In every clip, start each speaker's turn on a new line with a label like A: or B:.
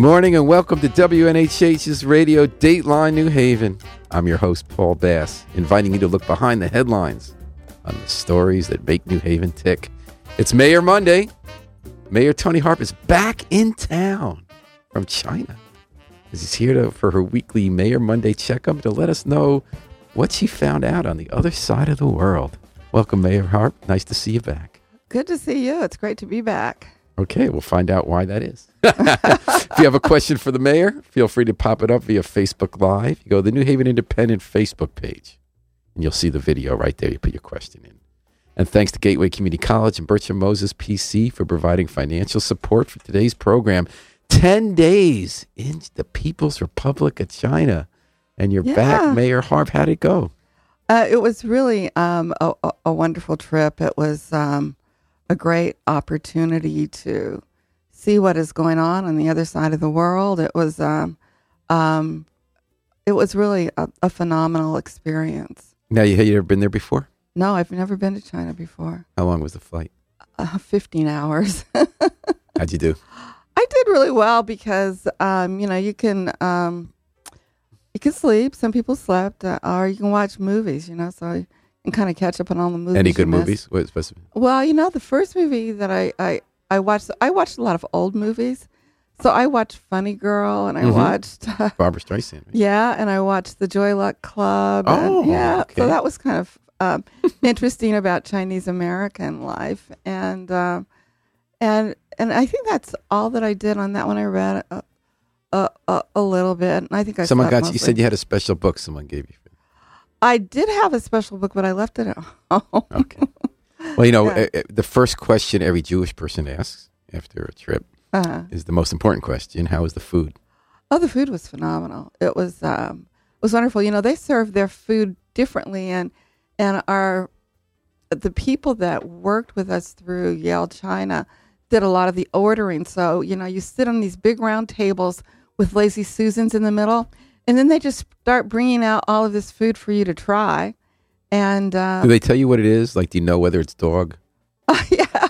A: Morning and welcome to WNHH's Radio Dateline New Haven. I'm your host, Paul Bass, inviting you to look behind the headlines on the stories that make New Haven tick. It's Mayor Monday. Mayor Toni Harp is back in town from China. She's here to, for her weekly Mayor Monday checkup to let us know what she found out on the other side of the world. Welcome, Mayor Harp. Nice to see you back.
B: Good to see you. It's great to be back.
A: Okay, we'll find out why that is. if you have a question for the mayor, feel free to pop it up via Facebook Live. You go to the New Haven Independent Facebook page, and you'll see the video right there. You put your question in. And thanks to Gateway Community College and Bertram Moses PC for providing financial support for today's program. 10 days in the People's Republic of China. And you're
B: Yeah.
A: back, Mayor Harp. How'd it go?
B: Uh, it was really um, a, a- a wonderful trip. It was um, a great opportunity to see what is going on on the other side of the world. It was um, um, it was really a, a phenomenal experience.
A: Now, you, you ever been there before?
B: No, I've never been to China before.
A: How long was the flight?
B: Uh, Fifteen hours.
A: How'd you do?
B: I did really well because um, you know you can um, you can sleep. Some people slept, uh, or you can watch movies. You know, so can kind of catch up on all the movies.
A: Any good movies? Specific?
B: Well, you know, the first movie that I I I watched, I watched a lot of old movies. So I watched Funny Girl, and I
A: Mhm.
B: watched
A: Barbra Streisand. right?
B: yeah, and I watched The Joy Luck Club. and-
A: Oh,
B: yeah.
A: okay.
B: So that was kind of um, interesting about Chinese American life, and um, and and I think that's all that I did on that one. I read a a, a, a little bit, and I think I
A: Someone got you. You said you had a special book someone gave you.
B: I did have a special book, but I left it at home.
A: Okay. Well, you know,
B: Yeah.
A: uh, the first question every Jewish person asks after a trip
B: Uh-huh.
A: is the most important question: How was the food?
B: Oh, the food was phenomenal. It was um, it was wonderful. You know, they serve their food differently, and and our the people that worked with us through Yale China did a lot of the ordering. So you know, you sit on these big round tables with lazy susans in the middle, and then they just start bringing out all of this food for you to try. And uh,
A: Do they tell you what it is? Like, do you know whether it's dog?
B: yeah,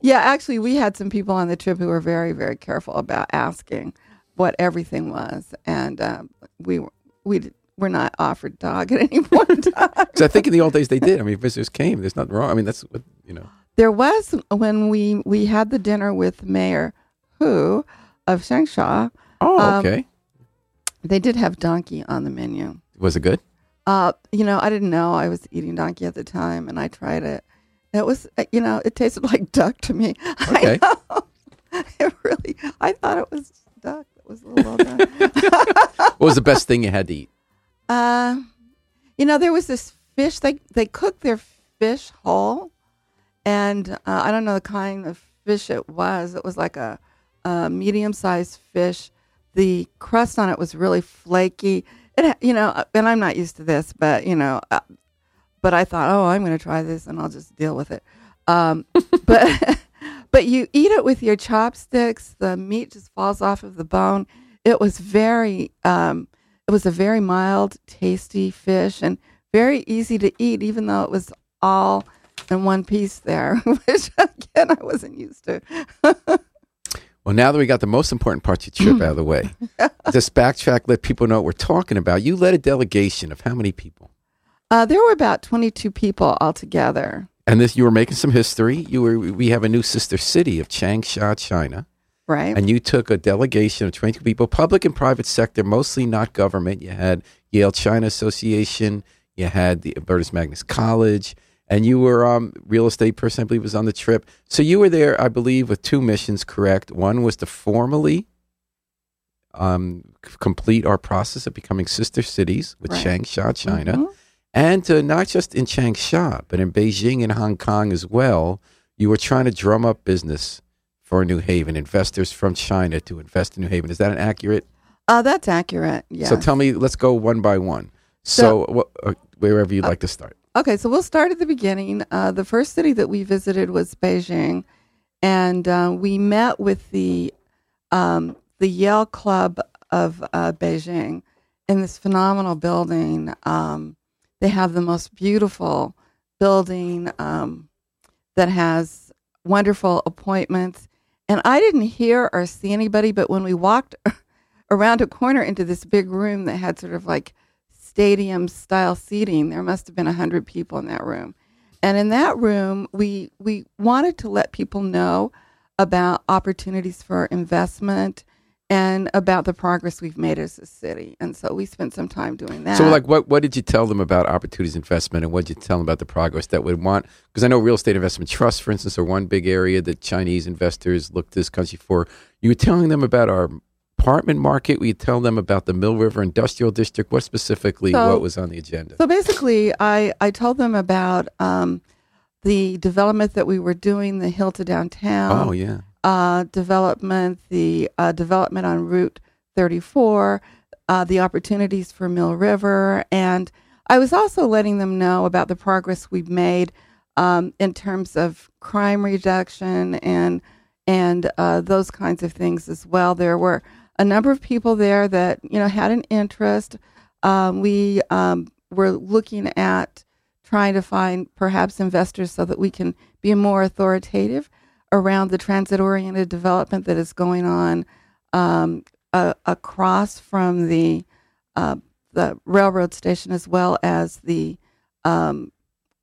B: yeah. Actually, we had some people on the trip who were very, very careful about asking what everything was, and um, we were- we were not offered dog at any point in time.
A: Because I think in the old days they did. I mean, visitors came. There's nothing wrong. I mean, that's what you know.
B: there was when we we had the dinner with Mayor Hu of Changsha.
A: Oh,
B: Um,
A: okay.
B: They did have donkey on the menu.
A: Was it good?
B: Uh, you know, I didn't know I was eating donkey at the time, and I tried it. It was, uh, you know, it tasted like duck to me.
A: Okay.
B: I know. It really, I thought it was duck. It was a little well done.
A: What was the best thing you had to eat?
B: Uh, you know, there was this fish. They they cooked their fish whole, and uh, I don't know the kind of fish it was. It was like a, a medium sized fish. The crust on it was really flaky. It, you know, and I'm not used to this, but you know, uh, but I thought, oh, I'm going to try this, and I'll just deal with it. Um, but but you eat it with your chopsticks. The meat just falls off of the bone. It was very. Um, it was a very mild, tasty fish and very easy to eat, even though it was all in one piece there, which again I wasn't used to.
A: Well, now that we got the most important parts of your trip out of the way, just backtrack, let people know what we're talking about. You led a delegation of how many people?
B: Uh, there were about 22 people altogether.
A: And this, you were making some history. You were. We have a new sister city of Changsha, China.
B: Right.
A: and you took a delegation of 22 people, public and private sector, mostly not government. You had Yale China Association, you had the Albertus Magnus College, and you were um, real estate person, I believe, was on the trip. So you were there, I believe, with two missions. Correct. One was to formally um, complete our process of becoming sister cities with
B: Right.
A: Changsha, China,
B: Mhm.
A: and to not just in Changsha, but in Beijing and Hong Kong as well. You were trying to drum up business for New Haven, investors from China to invest in New Haven. Is that an accurate?
B: Uh, that's accurate. Yeah.
A: So tell me, let's go one by one. So, what, uh, wherever you'd like to start.
B: Okay, so we'll start at the beginning. Uh, the first city that we visited was Beijing, and uh, we met with the um, the Yale Club of uh, Beijing in this phenomenal building. Um, they have the most beautiful building um, that has wonderful appointments, And I didn't hear or see anybody, but when we walked around a corner into this big room that had sort of like stadium style seating, there must have been a hundred people in that room. And in that room, we we wanted to let people know about opportunities for investment and about the progress we've made as a city. And so we spent some time doing that.
A: So, like, what what did you tell them about opportunities investment, and what did you tell them about the progress that would want? Because I know real estate investment trusts, for instance, are one big area that Chinese investors look to this country for. You were telling them about our apartment market. We tell them about the Mill River Industrial District. What specifically?
B: So-
A: what was on the agenda?
B: So basically, I, I told them about um, the development that we were doing, the hill to downtown.
A: oh yeah.
B: uh, development, the uh, development on Route 34, uh, the opportunities for Mill River, and I was also letting them know about the progress we've made um, in terms of crime reduction and and uh, those kinds of things as well. There were a number of people there that you know had an interest. Um, we um, were looking at trying to find perhaps investors so that we can be more authoritative around the transit oriented development that is going on um, a, across from the uh, the railroad station as well as the um,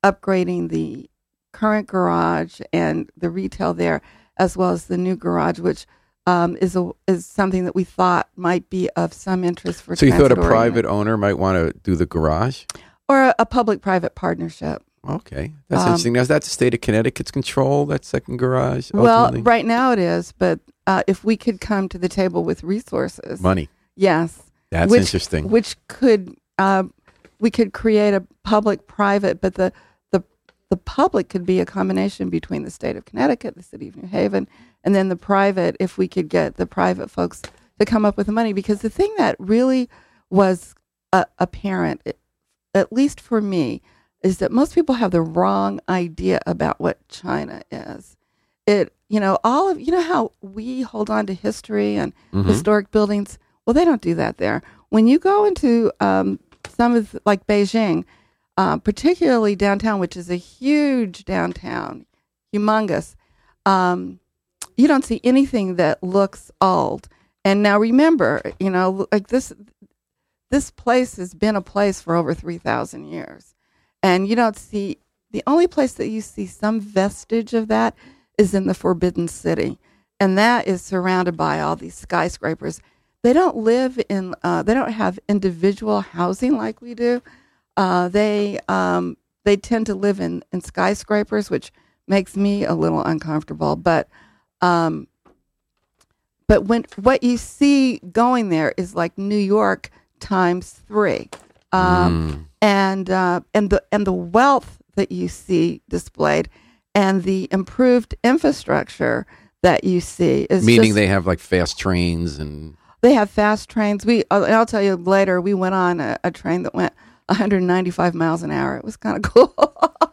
B: upgrading the current garage and the retail there as well as the new garage which um, is a, is something that we thought might be of some interest for
A: So you thought a private owner might want to do the garage?
B: or a, a public private partnership
A: Okay, that's
B: Um,
A: interesting. Now is that the state of Connecticut's control? That second garage?
B: well right now it is but uh, if we could come to the table with resources
A: money.
B: yes
A: That's
B: which,
A: interesting.
B: Which could uh, we could create a public private, but the the public could be a combination between the state of Connecticut, the city of New Haven, and then the private. If we could get the private folks to come up with the money, because the thing that really was uh, apparent, at least for me, is that most people have the wrong idea about what China is. It, you know, all of you know how we hold on to history and
A: Mhm.
B: historic buildings. Well, they don't do that there. When you go into um, some of like Beijing, uh, particularly downtown, which is a huge downtown, humongous, um, you don't see anything that looks old. And now remember, you know, like this, this place has been a place for over three thousand years, and you don't see the only place that you see some vestige of that is in the Forbidden City, and that is surrounded by all these skyscrapers. They don't live in, uh, they don't have individual housing like we do. Uh, they um, they tend to live in, in skyscrapers, which makes me a little uncomfortable. But um, but when what you see going there is like New York times three, um,
A: Mm.
B: and uh, and the and the wealth that you see displayed, and the improved infrastructure that you see is
A: Meaning
B: just-
A: they have like fast trains and
B: they have fast trains. We uh, and I'll tell you later. We went on a, a train that went 195 miles an hour. It was kind of cool.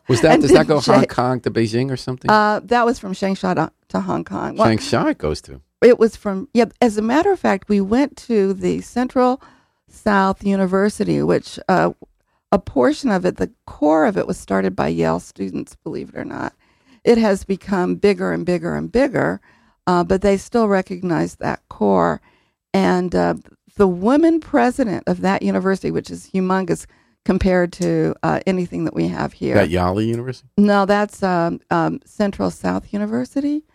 A: was that does that go Hong Kong to Beijing or something?
B: Uh, that was from Changsha to, to Hong Kong. Well,
A: Shanghai it goes to.
B: it was from yeah. As a matter of fact, we went to the Central South University, which uh, a portion of it, the core of it, was started by Yale students. Believe it or not, it has become bigger and bigger and bigger, uh, but they still recognize that core. And uh, the woman president of that university, which is humongous compared to uh, anything that we have here.
A: That Yali University?
B: No, that's um, um, Central South University.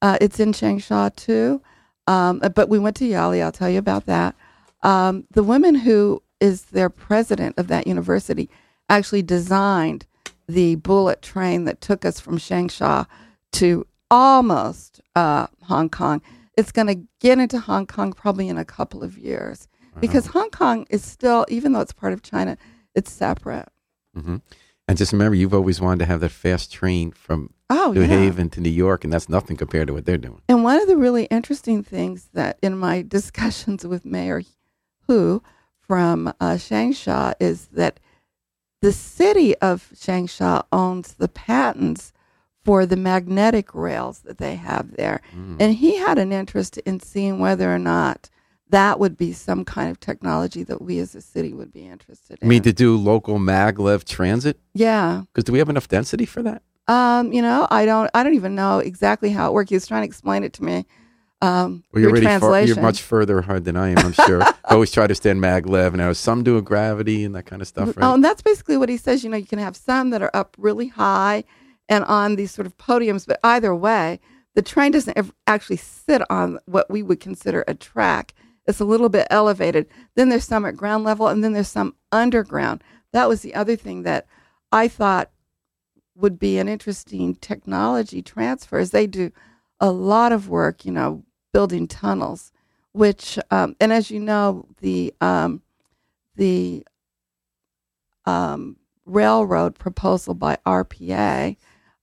B: Uh, it's in Changsha too. Um, but we went to Yali. I'll tell you about that. Um, the woman who is their president of that university actually designed the bullet train that took us from Changsha to almost uh, Hong Kong. It's going to get into Hong Kong probably in a couple of years because Hong Kong is still, even though it's part of China, it's separate.
A: hmm And just remember, you've always wanted to have that fast train from
B: Oh,
A: New
B: yeah.
A: Haven to New York, and that's nothing compared to what they're doing.
B: And one of the really interesting things that in my discussions with Mayor Hu from uh, Changsha is that the city of Changsha owns the patents for the magnetic rails that they have there.
A: Mm.
B: And he had an interest in seeing whether or not that would be some kind of technology that we as a city would be interested
A: I
B: in.
A: mean, to do local maglev transit?
B: yeah.
A: Because do we have enough density for that?
B: Um, you know, I don't. I don't even know exactly how it worked. He was trying to explain it to me. Um,
A: Well, you're really far, you're much further ahead than I am. I'm sure. I always try to stand maglev, and I was some doing gravity and that kind of stuff. Right?
B: Oh, and that's basically what he says. You know, you can have some that are up really high and on these sort of podiums, but either way, the train doesn't actually sit on what we would consider a track. It's a little bit elevated. Then there's some at ground level, and then there's some underground. That was the other thing that I thought would be an interesting technology transfer. Is they do a lot of work, you know, building tunnels, which, um, and as you know, the um, the um, railroad proposal by RPA,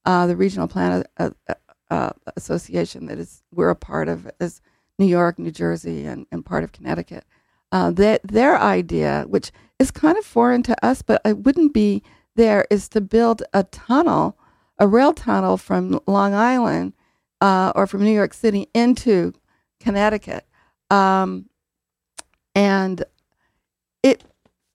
B: uh, the Regional Plan uh, uh, uh, Association that is we're a part of, is New York, New Jersey, and, and part of Connecticut. Uh, that their idea, which is kind of foreign to us, but it wouldn't be there, is to build a tunnel, a rail tunnel from Long Island uh, or from New York City into Connecticut. Um, and it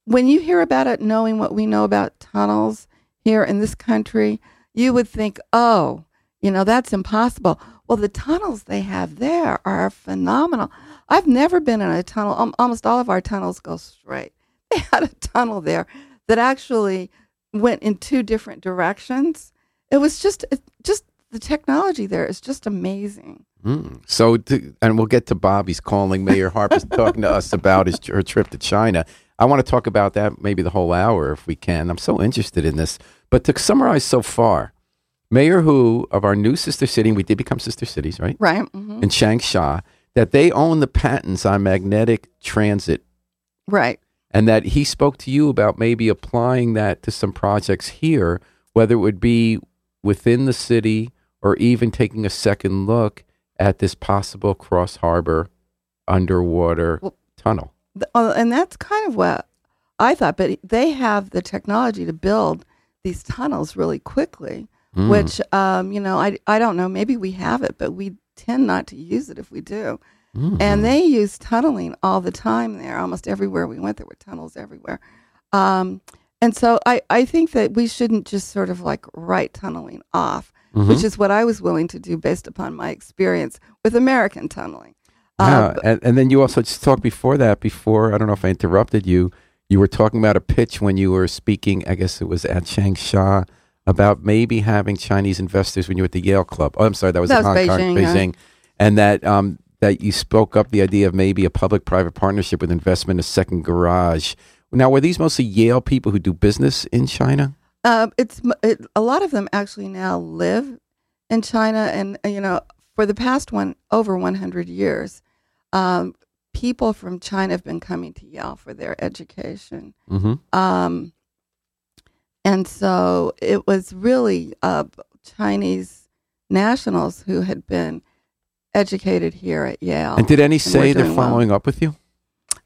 B: when you hear about it, knowing what we know about tunnels here in this country, you would think, oh, you know, that's impossible. Well, the tunnels they have there are phenomenal. I've never been in a tunnel. Almost all of our tunnels go straight. They had a tunnel there that actually went in two different directions. It was just, just the technology there is just amazing.
A: Mm. So, to, and we'll get to Bobby's calling. Mayor Harper's talking to us about his her trip to China. I want to talk about that maybe the whole hour if we can. I'm so interested in this. But to summarize so far, Mayor Hu of our new sister city, we did become sister cities, right?
B: Right. hmm
A: In Changsha, that they own the patents on magnetic transit,
B: Right.
A: and that he spoke to you about maybe applying that to some projects here, whether it would be within the city or even taking a second look at this possible cross harbor underwater
B: Well-
A: tunnel.
B: Th- uh, and that's kind of what I thought. But they have the technology to build these tunnels really quickly,
A: Mm.
B: which um, you know I I don't know. Maybe we have it, but we tend not to use it if we do.
A: Mm.
B: And they use tunneling all the time there. Almost everywhere we went, there were tunnels everywhere. Um, and so I, I think that we shouldn't just sort of like write tunneling off,
A: Mhm.
B: which is what I was willing to do based upon my experience with American tunneling. Uh,
A: Yeah, and, and then you also just talked before that. Before I don't know if I interrupted you. You were talking about a pitch when you were speaking. I guess it was at Changsha about maybe having Chinese investors when you were at the Yale Club. Oh, I'm sorry, that was
B: That
A: in Hong Kong,
B: Beijing, yeah.
A: And that um, that you spoke up the idea of maybe a public-private partnership with investment, in a second garage. Now, were these mostly Yale people who do business in China?
B: Uh, it's it, a lot of them actually now live in China, and uh, you know, for the past one over 100 years, um, people from China have been coming to Yale for their education,
A: Mm-hmm.
B: um, and so it was really uh, Chinese nationals who had been educated here at Yale.
A: And did any say they're
B: doing well.
A: following up with you?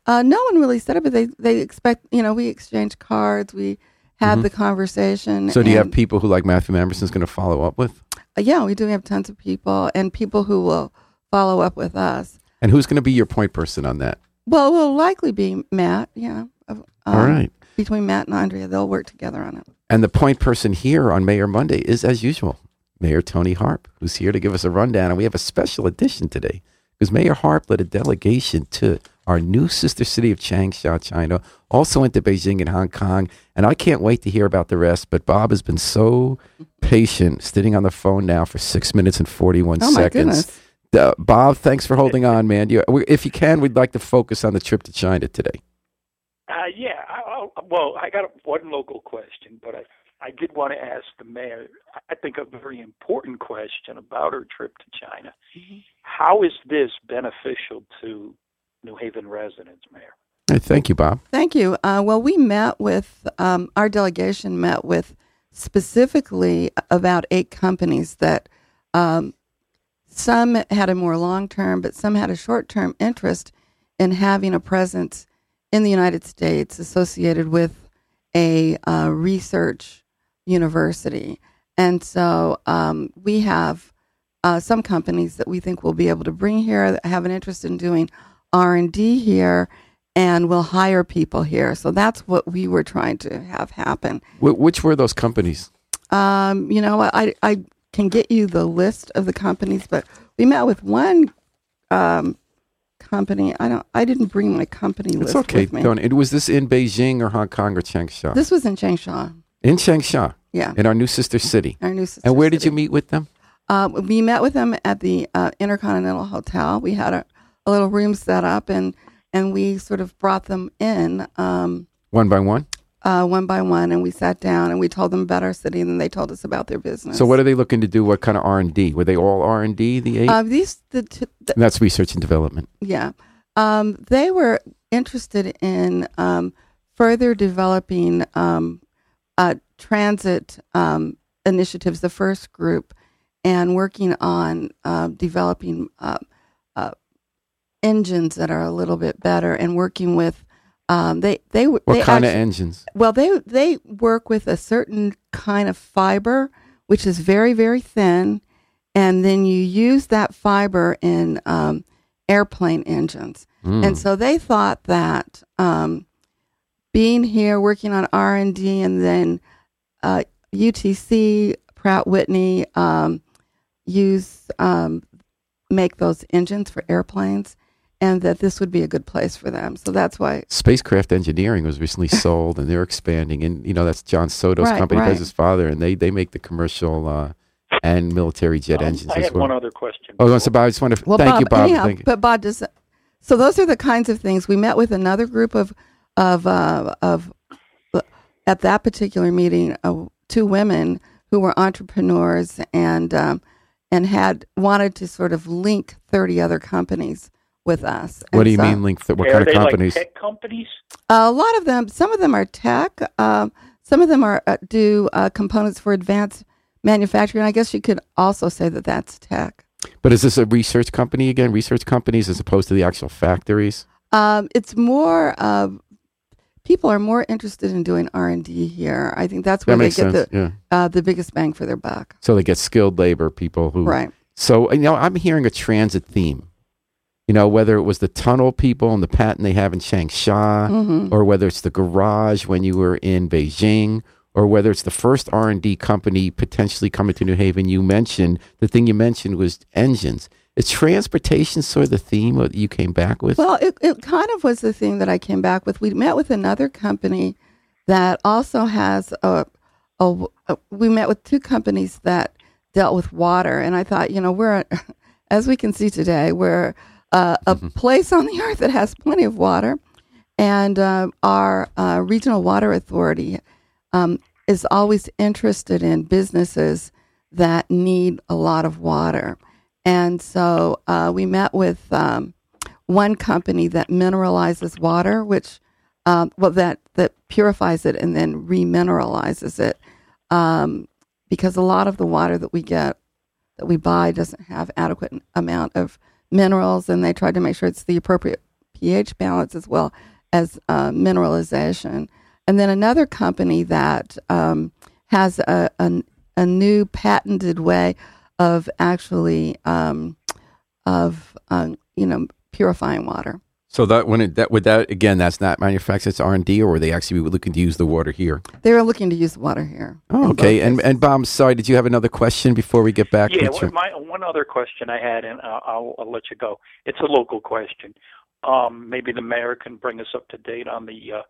B: Uh, no one really said it, but they they expect you know we exchange cards, we have
A: Mhm.
B: the conversation.
A: So, do you have people who like Matthew Nemerson's going to follow up with?
B: Uh, yeah, we do have tons of people and people who will follow up with us.
A: And who's going to be your point person on that?
B: Well, it will likely be Matt. Yeah. Um,
A: All right.
B: Between Matt and Andrea, they'll work together on it.
A: And the point person here on Mayor Monday is, as usual, Mayor Toni Harp, who's here to give us a rundown. And we have a special edition today because Mayor Harp led a delegation to our new sister city of Changsha, China, also went to Beijing and Hong Kong. And I can't wait to hear about the rest. But Bob has been so patient, sitting on the phone now for six minutes and 41
B: Oh, my
A: seconds.
B: goodness.
A: Uh, Bob, thanks for holding on, man. You, if you can, we'd like to focus on the trip to China today.
C: Uh, yeah. I, I, well, I got one local question, but I I did want to ask the mayor. I think a very important question about her trip to China. How is this beneficial to New Haven residents, Mayor?
A: Hey, thank you, Bob.
B: Thank you. Uh, well, we met with, um, our delegation met with specifically about eight companies that um, some had a more long term, but some had a short term interest in having a presence in the United States associated with a uh, research university. And so um, we have uh, some companies that we think we'll be able to bring here that have an interest in doing R&D here and will hire people here. So that's what we were trying to have happen.
A: Wh- which were those companies?
B: Um, you know, I I can get you the list of the companies, but we met with one um, company. I don't. I didn't bring my company
A: It's
B: list
A: okay.
B: with me.
A: Don't, it was this in Beijing or Hong Kong or Changsha?
B: This was in Changsha.
A: in Changsha,
B: Yeah,
A: in our new sister city.
B: our new. Sister
A: And where did you meet with them?
B: Uh, we met with them at the uh, Intercontinental Hotel. We had a, a little room set up, and and we sort of brought them in um,
A: One by one.
B: Uh, one by one, and we sat down and we told them about our city, and then they told us about their business.
A: So what are they looking to do? What kind of R and D? Were they all R and D? The eight?
B: Uh, these the, t- the
A: That's research and development.
B: yeah, um, they were interested in um, further developing um, uh, transit um, initiatives. The first group, and working on uh, developing uh, uh, engines that are a little bit better, and working with um, they they
A: What
B: they
A: kind of engines?
B: well, they they work with a certain kind of fiber, which is very very thin, and then you use that fiber in um, airplane engines.
A: Mm.
B: And so they thought that um, being here, working on R and D, and then uh, UTC Pratt Whitney um, use um, make those engines for airplanes, and that this would be a good place for them. So that's why
A: Spacecraft engineering was recently sold, and they're expanding. And you know that's John Soto's
B: Right,
A: company,
B: right.
A: does his father, and they they make the commercial uh, and military jet
C: Um,
A: engines
C: I
A: as
C: had
A: well.
C: one other question.
A: Oh, so Bob, I just want to
B: Well,
A: thank
B: Bob,
A: you, Bob.
B: anyhow,
A: Thank you.
B: but Bob does. So those are the kinds of things we met with another group of of uh, of at that particular meeting, uh, two women who were entrepreneurs and um, and had wanted to sort of link thirty other companies with us.
A: What
B: And
A: do you
B: so-
A: mean link? Th- what kind of companies?
C: like tech companies?
B: A lot of them. Some of them are tech. Um, some of them are uh, do uh, components for advanced manufacturing. I guess you could also say that that's tech.
A: but is this a research company again? Research companies as opposed to the actual factories?
B: Um, it's more of people are more interested in doing R and D here. I think that's where
A: That
B: they get
A: sense.
B: the
A: yeah.
B: uh, the biggest bang for their buck.
A: So they get skilled labor people who.
B: Right.
A: So you know, I'm hearing a transit theme. You know, whether it was the tunnel people and the patent they have in Changsha,
B: hmm
A: or whether it's the garage when you were in Beijing, or whether it's the first R and D company potentially coming to New Haven. You mentioned the thing you mentioned was engines. Is transportation sort of the theme that you came back with?
B: Well, it, it kind of was the thing that I came back with. We met with another company that also has a, a, a- we met with two companies that dealt with water, and I thought, you know, we're as we can see today, we're uh, a place on the earth that has plenty of water, and uh, our uh, regional water authority um, is always interested in businesses that need a lot of water. And so uh, we met with um, one company that mineralizes water, which um, well that that purifies it and then remineralizes it, um, because a lot of the water that we get that we buy doesn't have adequate amount of minerals, and they tried to make sure it's the appropriate pH balance as well as uh, mineralization. And then another company that um, has a, a a new patented way of actually um, of um, you know purifying water.
A: So that when it, that would that again, that's not manufactured. It's R and D, or were they actually looking to use the water here?
B: They were looking to use the water here.
A: Oh, okay. And
B: cases.
A: and Bob, I'm sorry. Did you have another question before we get back?
C: Yeah,
A: to
C: one, my, one other question I had, and I'll, I'll, I'll let you go. It's a local question. Um, maybe the mayor can bring us up to date on the uh,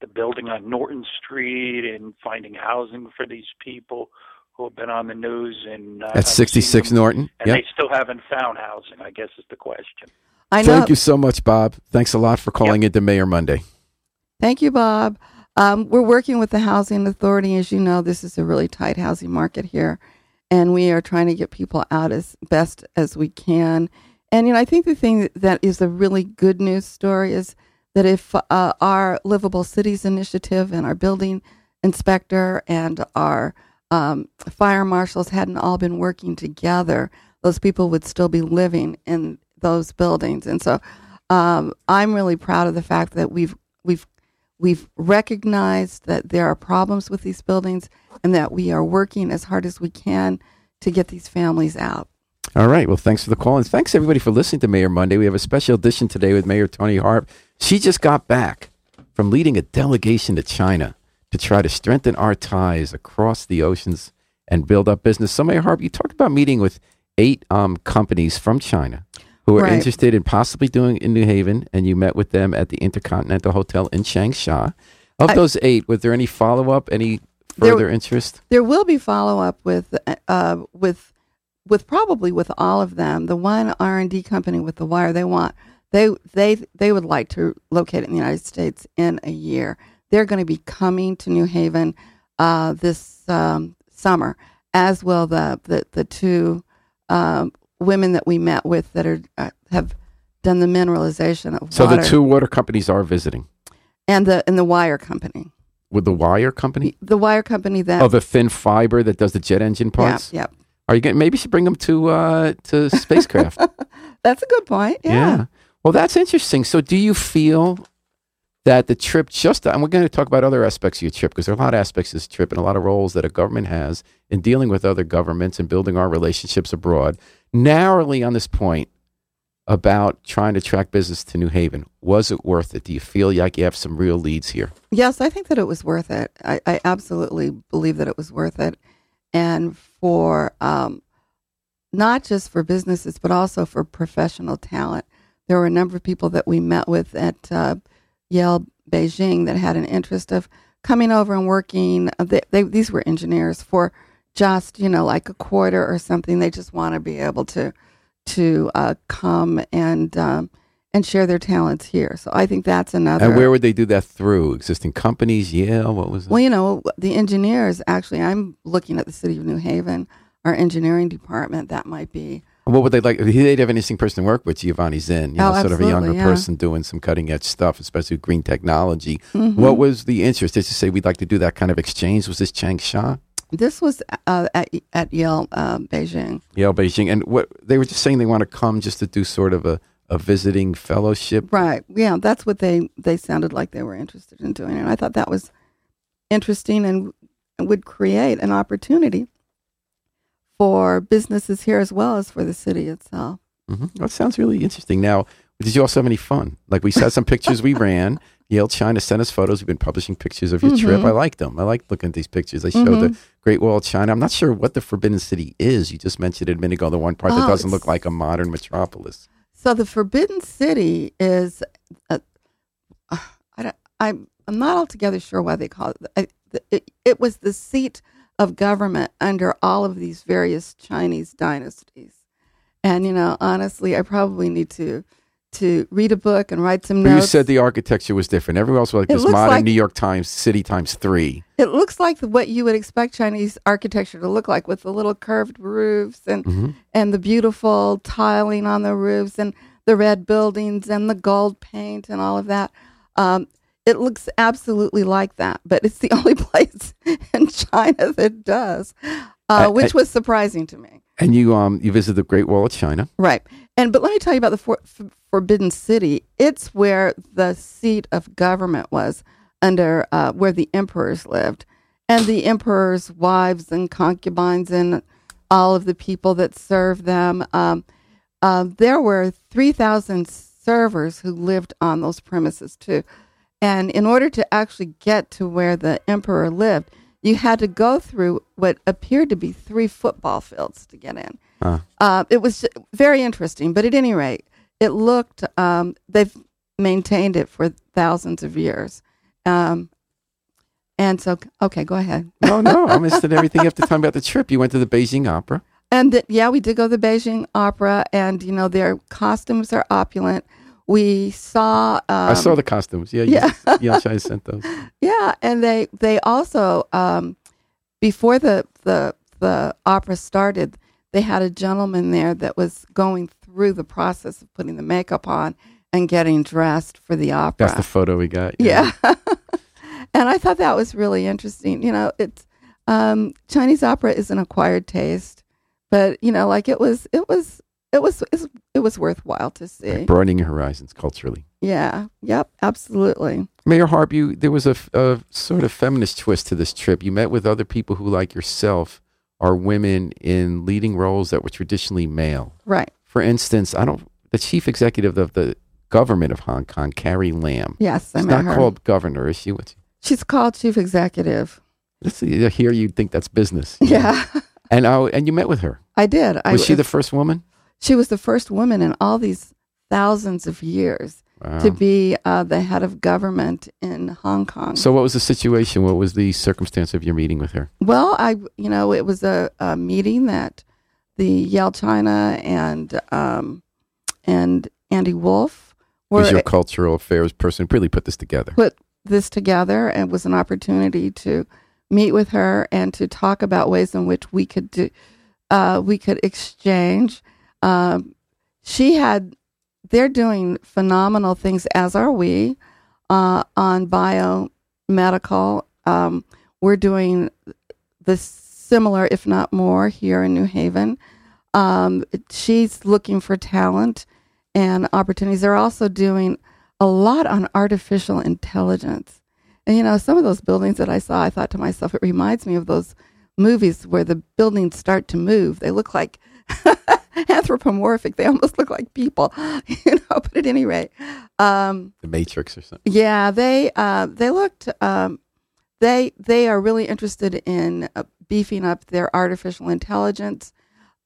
C: the building on Norton Street and finding housing for these people who have been on the news and uh,
A: At 66 Norton.
C: and
A: Yep.
C: they still haven't found housing. I guess is the question.
B: I know.
A: Thank you so much, Bob. Thanks a lot for calling into Mayor Monday.
B: Thank you, Bob. Um, we're working with the housing authority. As you know, this is a really tight housing market here, and we are trying to get people out as best as we can. And you know, I think the thing that, that is a really good news story is that if uh, our livable cities initiative and our building inspector and our um, fire marshals hadn't all been working together, those people would still be living in those buildings. And so, um, I'm really proud of the fact that we've we've we've recognized that there are problems with these buildings and that we are working as hard as we can to get these families out.
A: All right. Well, thanks for the call. And thanks, everybody, for listening to Mayor Monday. We have a special edition today with Mayor Toni Harp. She just got back from leading a delegation to China to try to strengthen our ties across the oceans and build up business. So, Mayor Harp, you talked about meeting with eight um, companies from China who are
B: Right.
A: interested in possibly doing in New Haven, and you met with them at the Intercontinental Hotel in Changsha. Of
B: I-
A: those eight, was there any follow up, any
B: There-
A: further interest?
B: There will be follow up with uh, with with probably with all of them. The one R and D company with the wire they want they they they would like to locate in the United States in a year. They're going to be coming to New Haven uh, this um, summer, as well the the the two um, women that we met with that are uh, have done the mineralization of water.
A: So
B: water
A: the two water companies are visiting
B: and the and the wire company,
A: with the wire company
B: the wire company that
A: of Oh, the thin fiber that does the jet engine
B: yeah
A: parts.
B: yep.
A: Are you going? Maybe you should bring them to uh, to spacecraft.
B: that's a good point yeah.
A: Well, that's interesting. So, do you feel that the trip just, and we're going to talk about other aspects of your trip because there are a lot of aspects of this trip and a lot of roles that a government has in dealing with other governments and building our relationships abroad. Narrowly on this point about trying to track business to New Haven, was it worth it? Do you feel like you have some real leads here?
B: Yes, I think that it was worth it. I, I absolutely believe that it was worth it. And for um, not just for businesses, but also for professional talent. There were a number of people that we met with at uh, Yale Beijing that had an interest of coming over and working. They, they, these were engineers for just, you know, like a quarter or something. They just want to be able to to uh, come and um, and share their talents here. So I think that's another.
A: And where would they do that through? Existing companies? yeah What was it?
B: Well, you know, the engineers actually, I'm looking at the city of New Haven, our engineering department. That might be.
A: What would they like? They'd have an interesting person to work with, Giovanni Zinn, you know,
B: Oh,
A: sort of a younger
B: yeah.
A: person doing some cutting edge stuff, especially with green technology.
B: Mhm.
A: What was the interest? Did you say we'd like to do that kind of exchange? Was this Changsha,
B: This was uh, at at Yale, uh, Beijing.
A: Yale, Beijing? And what they were just saying they want to come just to do sort of a, a visiting fellowship.
B: Right. Yeah, that's what they they sounded like they were interested in doing, and I thought that was interesting and would create an opportunity for businesses here as well as for the city itself.
A: hmm That sounds really interesting. Now, did you also have any fun? Like we saw some pictures we ran. Yale China sent us photos. We've been publishing pictures of your trip.
B: Mhm.
A: I like them. I like looking at these pictures. They show the mm-hmm. Great Wall of China. I'm not sure what the Forbidden City is. You just mentioned it a minute ago. The one part that
B: Oh,
A: doesn't look like a modern metropolis.
B: So the Forbidden City is, a, I don't, I'm I'm not altogether sure why they call it. I, it. It was the seat of government under all of these various Chinese dynasties, and you know, honestly, I probably need to to read a book and write some
A: But you said the architecture was different. Everywhere else was like
B: It
A: this modern
B: like-
A: New York Times city times three.
B: it looks like what you would expect Chinese architecture to look like, with the little curved roofs and
A: Mhm.
B: and the beautiful tiling on the roofs and the red buildings and the gold paint and all of that. Um, it looks absolutely like that, but it's the only place in China that does,
A: I-
B: uh, which
A: I-
B: was surprising to me.
A: And you um you visited the Great Wall of China.
B: Right. And but let me tell you about the for, f- Forbidden City. It's where the seat of government was under uh, where the emperors lived, and the emperor's wives and concubines and all of the people that served them. Um, uh, there were three thousand servers who lived on those premises too, and in order to actually get to where the emperor lived, you had to go through what appeared to be three football fields to get in.
A: Huh.
B: Uh, it was very interesting, but at any rate, it looked. Um, they've maintained it for thousands of years, um, and so okay, go ahead.
A: No, no, I'm interested everything you have to tell me about the trip. You went to the Beijing Opera.
B: And th- yeah, we did go to the Beijing Opera, and you know their costumes are opulent. We saw. Um,
A: I saw the costumes. Yeah,
B: yeah.
A: yeah. Yale sent those.
B: Yeah, and they they also um, before the the the opera started, they had a gentleman there that was going through the process of putting the makeup on and getting dressed for the opera.
A: That's the photo we got.
B: yeah, and I thought that was really interesting. You know, it's um, Chinese opera is an acquired taste, but you know, like it was it was it was it was, worthwhile to see.
A: Broadening your horizons culturally.
B: Yeah. Yep. Absolutely.
A: Mayor Harp, you, there was a, a sort of feminist twist to this trip. You met with other people who, like yourself, are women in leading roles that were traditionally male.
B: Right.
A: For instance, I don't. The chief executive of the government of Hong Kong, Carrie Lam.
B: Yes, I
A: She's not
B: her.
A: called governor, is she? What's
B: She's called chief executive.
A: Let's see, here you'd think that's business.
B: Yeah,
A: And oh, and you met with her.
B: I did. I
A: Was she the first woman?
B: She was the first woman in all these thousands of years
A: Wow.
B: to be uh, the head of government in Hong Kong.
A: So what was the situation? What was the circumstance of your meeting with her?
B: Well, I, you know, it was a, a meeting that the Yale China and um, and Andy Wolf were
A: was your cultural affairs person really put this together?
B: put this together, and it was an opportunity to meet with her and to talk about ways in which we could do, uh, we could exchange. Um, she had, they're doing phenomenal things, as are we, uh, on biomedical. Um, we're doing the similar, if not more, here in New Haven. Um, she's looking for talent and opportunities. They're also doing a lot on artificial intelligence. And you know, some of those buildings that I saw, I thought to myself, it reminds me of those movies where the buildings start to move. They look like anthropomorphic. They almost look like people, you know. But at any rate, um,
A: The Matrix or something?
B: yeah, they uh, they looked um, they they are really interested in uh, beefing up their artificial intelligence.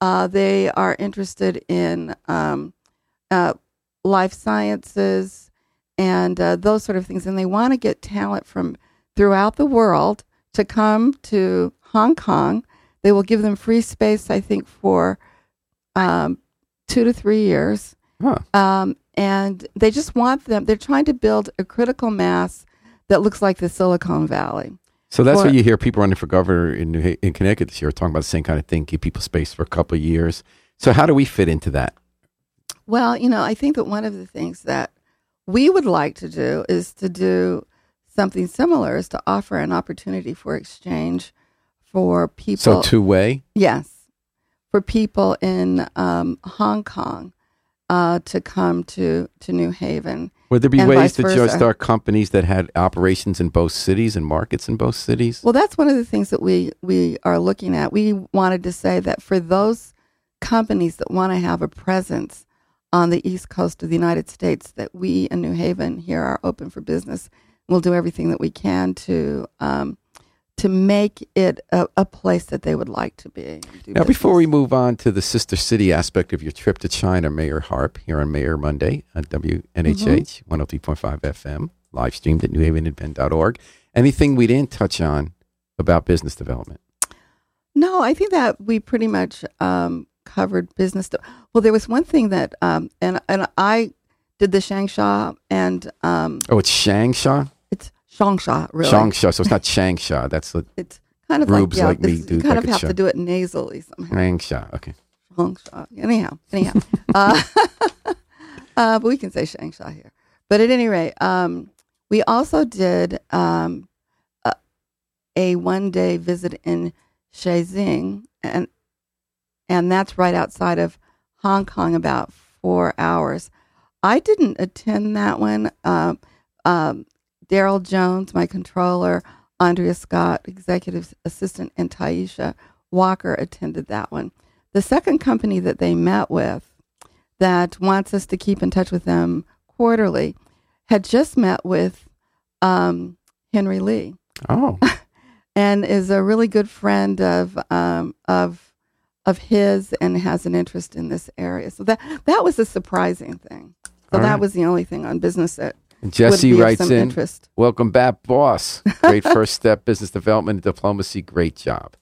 B: Uh, they are interested in um, uh, life sciences and uh, those sort of things, and they want to get talent from throughout the world to come to Hong Kong. They will give them free space, I think, for um, two to three years
A: Huh.
B: um, and they just want them. They're trying to build a critical mass that looks like the Silicon Valley.
A: So that's
B: Or-
A: what you hear people running for governor in New in Connecticut this year talking about the same kind of thing, keep people space for a couple of years. So how do we fit into that?
B: Well, you know, I think that one of the things that we would like to do is to do something similar, is to offer an opportunity for exchange for people.
A: So two way.
B: Yes, for people in um, Hong Kong uh, to come to to New Haven.
A: Would there be ways to
B: versa.
A: just start companies that had operations in both cities and markets in both cities?
B: Well, that's one of the things that we we are looking at. We wanted to say that for those companies that want to have a presence on the east coast of the United States, that we in New Haven here are open for business. We'll do everything that we can to um, to make it a, a place that they would like to be.
A: Now, before we move on to the sister city aspect of your trip to China, Mayor Harp here on Mayor Monday on WNHH 103.5 FM, live streamed at newhavenindependent.org. Anything we didn't touch on about business development?
B: No, I think that we pretty much um, covered business. De- well, there was one thing that, um, and and I did the Shangsha, and um,
A: Oh, it's Shangsha?
B: Shangsha, really.
A: Shangsha. So it's not Changsha. That's the
B: It's kind of
A: Rubes
B: like, yeah,
A: like me do
B: You kind
A: like
B: of have to do it nasally somehow.
A: Shangsha. Okay.
B: Shangsha. Anyhow, anyhow. uh, uh, but we can say Shangsha here. But at any rate, um, we also did um, a, a one day visit in Shenzhen, and and that's right outside of Hong Kong, about four hours. I didn't attend that one. Um, um, Daryl Jones, my controller, Andrea Scott, executive assistant, and Taisha Walker attended that one. The second company that they met with that wants us to keep in touch with them quarterly had just met with um, Henry Lee
A: Oh,
B: and is a really good friend of um, of of his and has an interest in this area. So that that was a surprising thing. So
A: All
B: that
A: right.
B: was the only thing on business that
A: Jesse writes in
B: interest.
A: Welcome back, boss. Great first step, business development and diplomacy. Great job.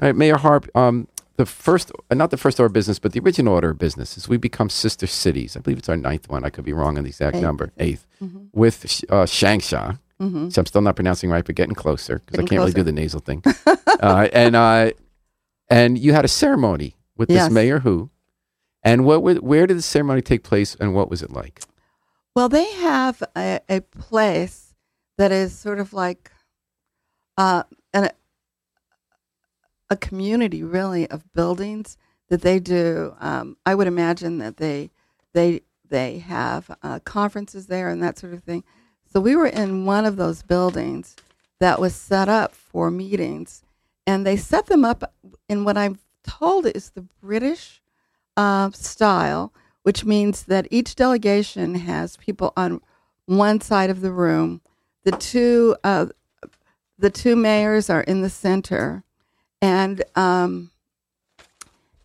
A: All right, Mayor Harp. Um, the first, uh, not the first order of business, but the original order of business is we become sister cities. I believe it's our ninth one. I could be wrong on the exact number. Eighth
B: Mhm.
A: with uh, Shangsha,
B: hmm
A: which I'm still not pronouncing right, but getting closer because I can't really do the nasal thing. uh, and uh, and you had a ceremony with
B: Yes.
A: this mayor who, and what? Where did the ceremony take place, and what was it like?
B: Well, they have a, a place that is sort of like uh, an, a community, really, of buildings that they do. Um, I would imagine that they they they have uh, conferences there and that sort of thing. So we were in one of those buildings that was set up for meetings, and they set them up in what I'm told is the British uh, style, which means that each delegation has people on one side of the room. The two, uh, the two mayors are in the center, and um,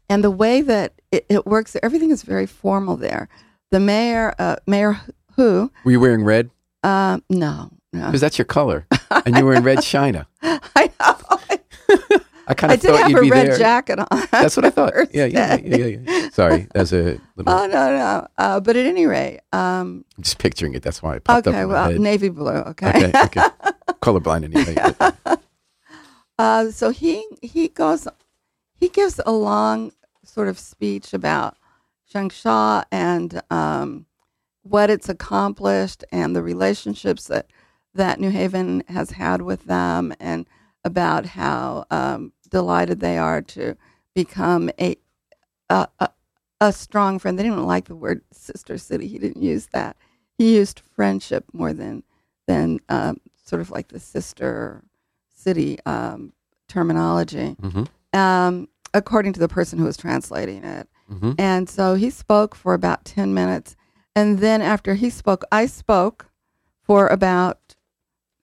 B: and the way that it, it works, everything is very formal there. The mayor, uh, Mayor Hu,
A: Were you wearing red?
B: uh, no, no,
A: Because that's your color. And you were in red China.
B: I know.
A: I kind
B: I
A: of
B: did
A: thought
B: have
A: you'd
B: a
A: be
B: red
A: there.
B: jacket on.
A: That's what I thought. Yeah, yeah, yeah, yeah, yeah. Sorry, that's a little.
B: Oh no, no. Uh, but at any rate, um,
A: I'm just picturing it. That's why it popped up
B: okay, well, navy blue. Okay.
A: Okay, okay. Colorblind anyway. but-
B: Uh, so he he goes, he gives a long sort of speech about Changsha and um, what it's accomplished and the relationships that that New Haven has had with them, and about how um, delighted they are to become a a, a a strong friend. They didn't like the word sister city. He didn't use that. He used friendship more than than um, sort of like the sister city um, terminology,
A: Mhm,
B: um, according to the person who was translating it.
A: mhm.
B: And so he spoke for about 10 minutes. And then after he spoke, I spoke for about,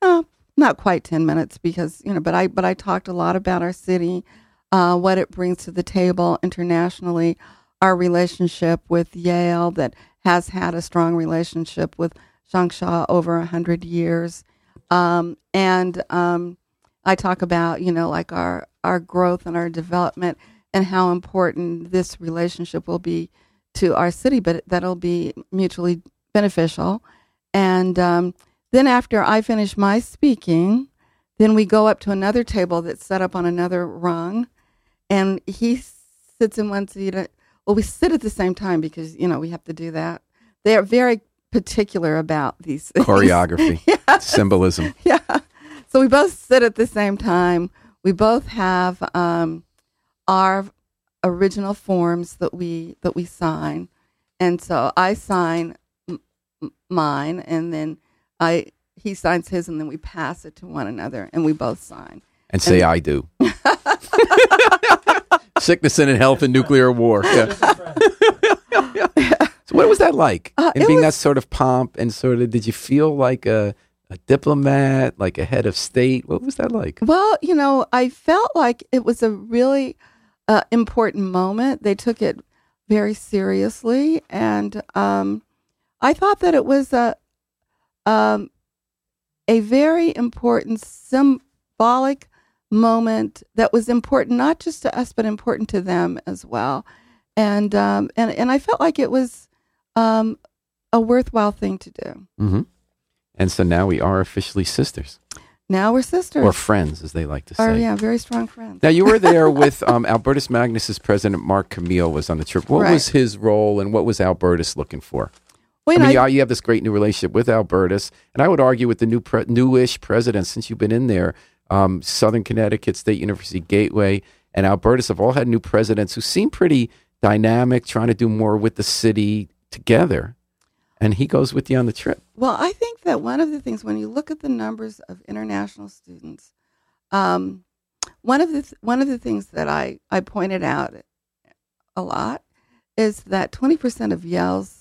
B: oh, not quite 10 minutes because, you know, but I, but I talked a lot about our city, uh, what it brings to the table internationally, our relationship with Yale that has had a strong relationship with Changsha over a hundred years. Um, and, um, I talk about, you know, like our, our growth and our development and how important this relationship will be to our city, but that'll be mutually beneficial. And um, then after I finish my speaking, then we go up to another table that's set up on another rung, and he sits in one seat. uh, Well, we sit at the same time because you know we have to do that. They are very particular about these things.
A: Choreography,
B: yeah.
A: symbolism.
B: yeah. So we both sit at the same time. We both have um, our original forms that we that we sign, and so I sign m- mine, and then I he signs his, and then we pass it to one another, and we both sign.
A: And say, I do. Sickness and health and nuclear war. Yeah. so, what was that like?
B: Uh,
A: in
B: it
A: being that sort of pomp and sort of, did you feel like a, a diplomat, like a head of state? What was that like?
B: Well, you know, I felt like it was a really uh, important moment. They took it very seriously, and um, I thought that it was a a very important symbolic moment that was important not just to us but important to them as well. And um, and and I felt like it was um, a worthwhile thing to do.
A: hmm And so now we are officially sisters
B: Now we're sisters.
A: or friends, as they like to say.
B: Oh yeah, very strong friends.
A: Now you were there with um, Albertus Magnus's president Marc Camille was on the trip. What
B: Right.
A: was his role, and what was Albertus looking for?
B: Well,
A: I
B: you
A: mean, you, you have this great new relationship with Albertus, and I would argue with the new pre- newish president since you've been in there, um, Southern Connecticut State University Gateway, and Albertus have all had new presidents who seem pretty dynamic, trying to do more with the city together. And he goes with you on the trip.
B: Well, I think that one of the things when you look at the numbers of international students, um, one of the th- one of the things that I I pointed out a lot is that twenty percent of Yale's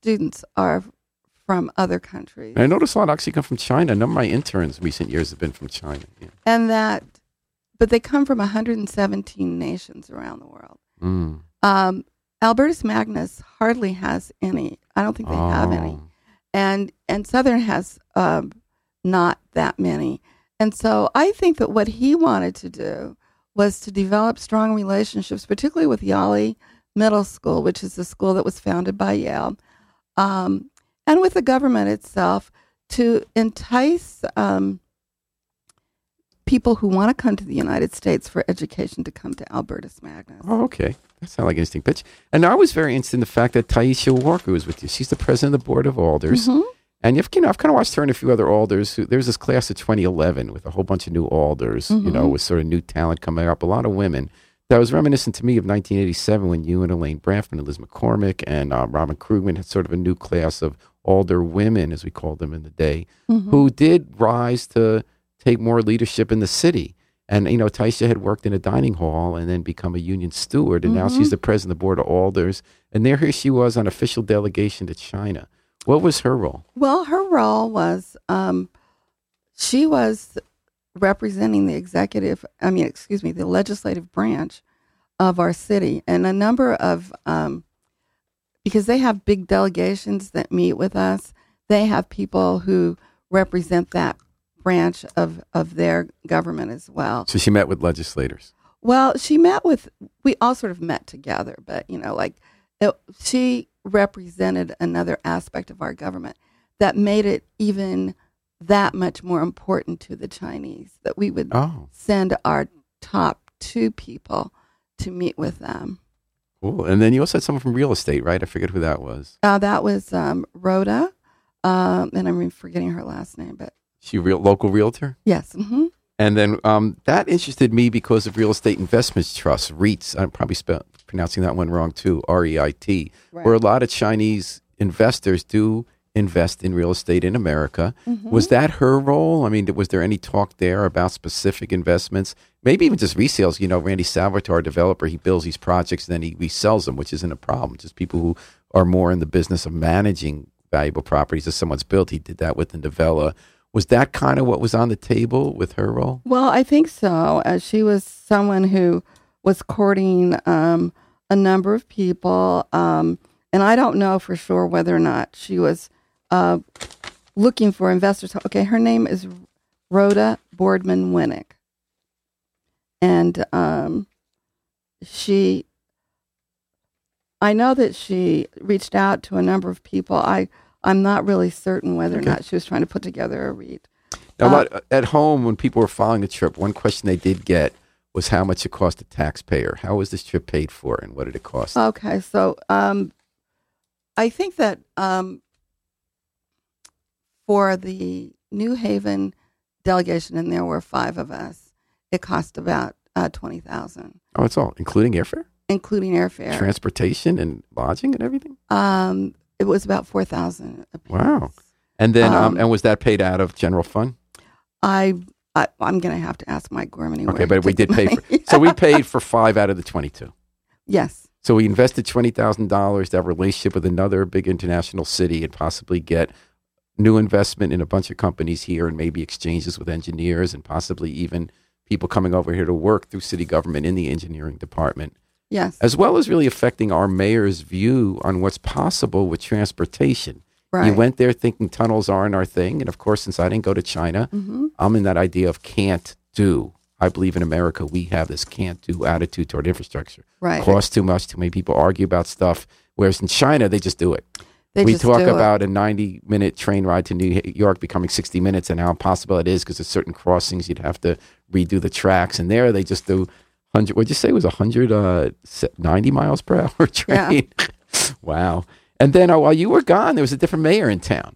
B: students are from other countries,
A: I notice a lot actually come from China. Number of my interns in recent years have been from China. Yeah.
B: and that, but they come from 117 nations around the world.
A: Mm.
B: Um, Albertus Magnus hardly has any. I don't think they have any.
A: Oh.
B: and and Southern has um, not that many. And so I think that what he wanted to do was to develop strong relationships, particularly with Yali Middle School, which is the school that was founded by Yale, um, and with the government itself to entice um, people who want to come to the United States for education to come to Albertus Magnus.
A: Oh, okay. That sounds like an interesting pitch. And I was very interested in the fact that Tyisha Walker was with you. She's the president of the board of alders.
B: Mhm.
A: And you've, you know, I've kind of watched her and a few other alders. Who, there's this class of 2011 with a whole bunch of new alders, you know, with sort of new talent coming up, a lot of women. That was reminiscent to me of 1987 when you and Elaine Braffman and Liz McCormick and um, Robin Krugman had sort of a new class of alder women, as we called them in the day,
B: Mhm.
A: who did rise to take more leadership in the city. And, you know, Tyisha had worked in a dining hall and then become a union steward. And now
B: Mhm.
A: she's the president of the board of alders. And there here she was on official delegation to China. What was her role?
B: Well, her role was um, she was representing the executive, I mean, excuse me, the legislative branch of our city. And a number of, um, because they have big delegations that meet with us, they have people who represent that branch of, of their government as well.
A: So she met with legislators.
B: Well, she met with, we all sort of met together, but, you know, like it, she represented another aspect of our government that made it even that much more important to the Chinese that we would
A: Oh,
B: send our top two people to meet with them.
A: cool. And then you also had someone from real estate, right? I forget who that was.
B: Uh, that was um, Rhoda, um, and I'm forgetting her last name, but
A: She real local realtor.
B: yes, hmm
A: And then um, that interested me because of real estate investments trusts, REITs. I'm probably spe- pronouncing that one wrong too, R E I T, where a lot of Chinese investors do invest in real estate in America.
B: Mm-hmm.
A: Was that her role? I mean, was there any talk there about specific investments? Maybe even just resales. You know, Randy Salvatore, developer, he builds these projects and then he resells them, which isn't a problem. Just people who are more in the business of managing valuable properties that someone's built. He did that with the Novella. Was that kind of what was on the table with her role?
B: Well, I think so. Uh, she was someone who was courting um, a number of people, um, and I don't know for sure whether or not she was uh, looking for investors. Okay, her name is Rhoda Boardman Winnick, and um, she. I know that she reached out to a number of people. I I'm not really certain whether
A: Okay.
B: or not she was trying to put together a REIT.
A: Now,
B: Uh,
A: what, at home, when people were following the trip, one question they did get was how much it cost the taxpayer. How was this trip paid for, and what did it cost?
B: Okay, so um, I think that um, for the New Haven delegation, and there were five of us, it cost about uh,
A: Oh, it's all including airfare,
B: including airfare.
A: transportation, and lodging, and everything.
B: um, it was about four thousand.
A: Wow. And then, um,
B: Um,
A: and was that paid out of general fund?
B: I, I I'm going to have to ask Mike Gorman.
A: Okay, but we did pay for. So we paid for five out of the twenty-two.
B: yes.
A: So we invested twenty thousand dollars to have a relationship with another big international city and possibly get new investment in a bunch of companies here and maybe exchanges with engineers and possibly even people coming over here to work through city government in the engineering department,
B: Yes.
A: as well as really affecting our mayor's view on what's possible with transportation.
B: right.
A: You went there thinking tunnels aren't our thing, and of course, since I didn't go to China,
B: hmm
A: I'm in that idea of can't do. I believe in America we have this can't do attitude toward infrastructure
B: Right.
A: costs too much. Too many people argue about stuff. Whereas in China, they just do it.
B: They
A: we talk about a 90 minute train ride to New York becoming 60 minutes and how impossible it is because there's certain crossings you'd have to redo the tracks. And there they just do 100, what'd you say it was 100, uh, miles per hour train? wow. And then uh, while you were gone, there was a different mayor in town.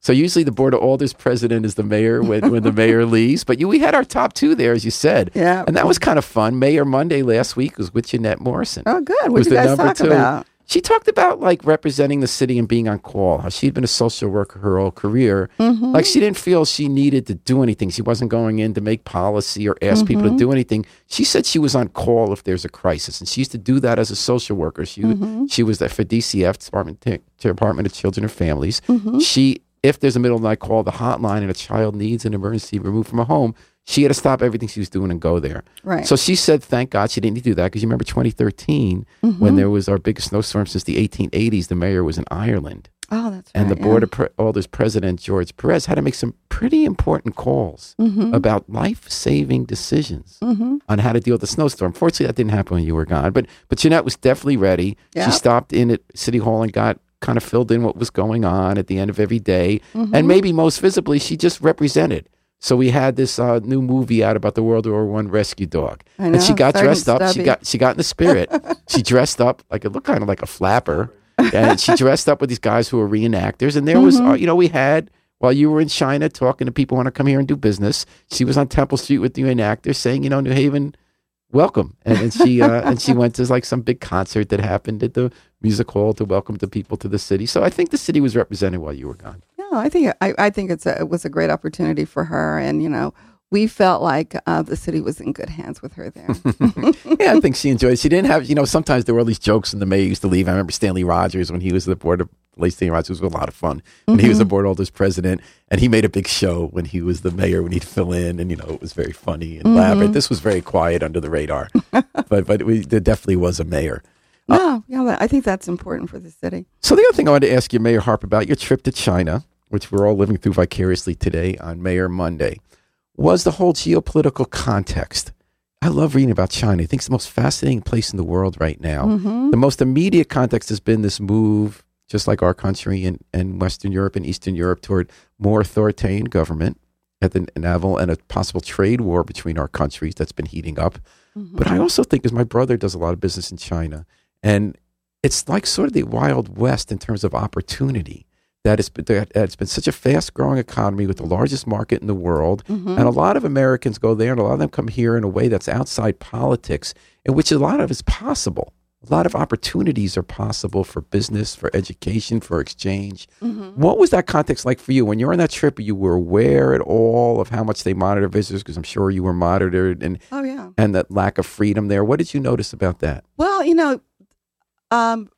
A: So usually the board of alders president is the mayor when, when the mayor leaves. But you, we had our top two there, as you said.
B: Yeah.
A: And that was kind of fun. Mayor Monday last week was with Jeanette Morrison
B: Oh, good. What you guys
A: number
B: talk
A: two.
B: about?
A: She talked about like representing the city and being on call. How she'd been a social worker her whole career.
B: Mm-hmm.
A: Like she didn't feel she needed to do anything. She wasn't going in to make policy or ask people
B: Mm-hmm.
A: to do anything. She said she was on call if there's a crisis, and she used to do that as a social worker. She
B: Mm-hmm.
A: she was the, for DCF Department Department of Children and Families.
B: Mm-hmm.
A: She if there's a middle of the night call, the hotline, and a child needs an emergency removed from a home, she had to stop everything she was doing and go there.
B: Right.
A: So she said, thank God she didn't need to do that because you remember 2013
B: Mm-hmm.
A: when there was our biggest snowstorm since the 1880s. The mayor was in Ireland,
B: oh, that's
A: and
B: right.
A: And the board of pre- alders president George Perez had to make some pretty important calls
B: Mm-hmm.
A: about life-saving decisions on how to deal with the snowstorm. Fortunately, that didn't happen when you were gone, but but Jeanette was definitely ready.
B: Yeah.
A: She stopped in at City Hall and got kind of filled in what was going on at the end of every day.
B: Mm-hmm.
A: and maybe most visibly, she just represented. So we had this uh, new movie out about the World War One rescue dog,
B: I
A: and she got dressed up. She got she got in the spirit. she dressed up like it looked kind of like a flapper, and she dressed up with these guys who were reenactors. And there was,
B: Mm-hmm.
A: uh, you know, we had while you were in China talking to people who want to come here and do business. She was on Temple Street with the reenactors, saying, you know, New Haven, welcome. And, and she uh, and she went to like some big concert that happened at the music hall to welcome the people to the city. So I think the city was represented while you were gone.
B: I think I, I think it's a, it was a great opportunity for her, and you know, we felt like uh, the city was in good hands with her there.
A: yeah, I think she enjoyed it. She didn't have, you know, sometimes there were all these jokes in the May used to leave. I remember Stanley Rogers when he was the board of late St. Rogers was a lot of fun. And he was
B: Mm-hmm.
A: the board holders president, and he made a big show when he was the mayor when he'd fill in, and you know it was very funny and
B: Mm-hmm.
A: elaborate. This was very quiet under the radar, but but we, there definitely was a mayor.
B: no, yeah, I think that's important for the city.
A: So the other thing I wanted to ask you, Mayor Harp, about your trip to China, which we're all living through vicariously today on Mayor Monday, was the whole geopolitical context. I love reading about China. I think it's the most fascinating place in the world right now.
B: Mm-hmm.
A: The most immediate context has been this move, just like our country and, and Western Europe and Eastern Europe, toward more authoritarian government at the level and a possible trade war between our countries that's been heating up.
B: Mm-hmm.
A: But I also think, because my brother does a lot of business in China, and it's like sort of the Wild West in terms of opportunity. That it's been, that it's been such a fast growing economy with the largest market in the world.
B: Mm-hmm.
A: And a lot of Americans go there, and a lot of them come here in a way that's outside politics, in which a lot of is possible. A lot of opportunities are possible for business, for education, for exchange.
B: Mm-hmm.
A: What was that context like for you when you were on that trip? You were aware at all of how much they monitor visitors, because I'm sure you were monitored, and
B: Oh yeah.
A: and that lack of freedom there. What did you notice about that?
B: Well, you know, um,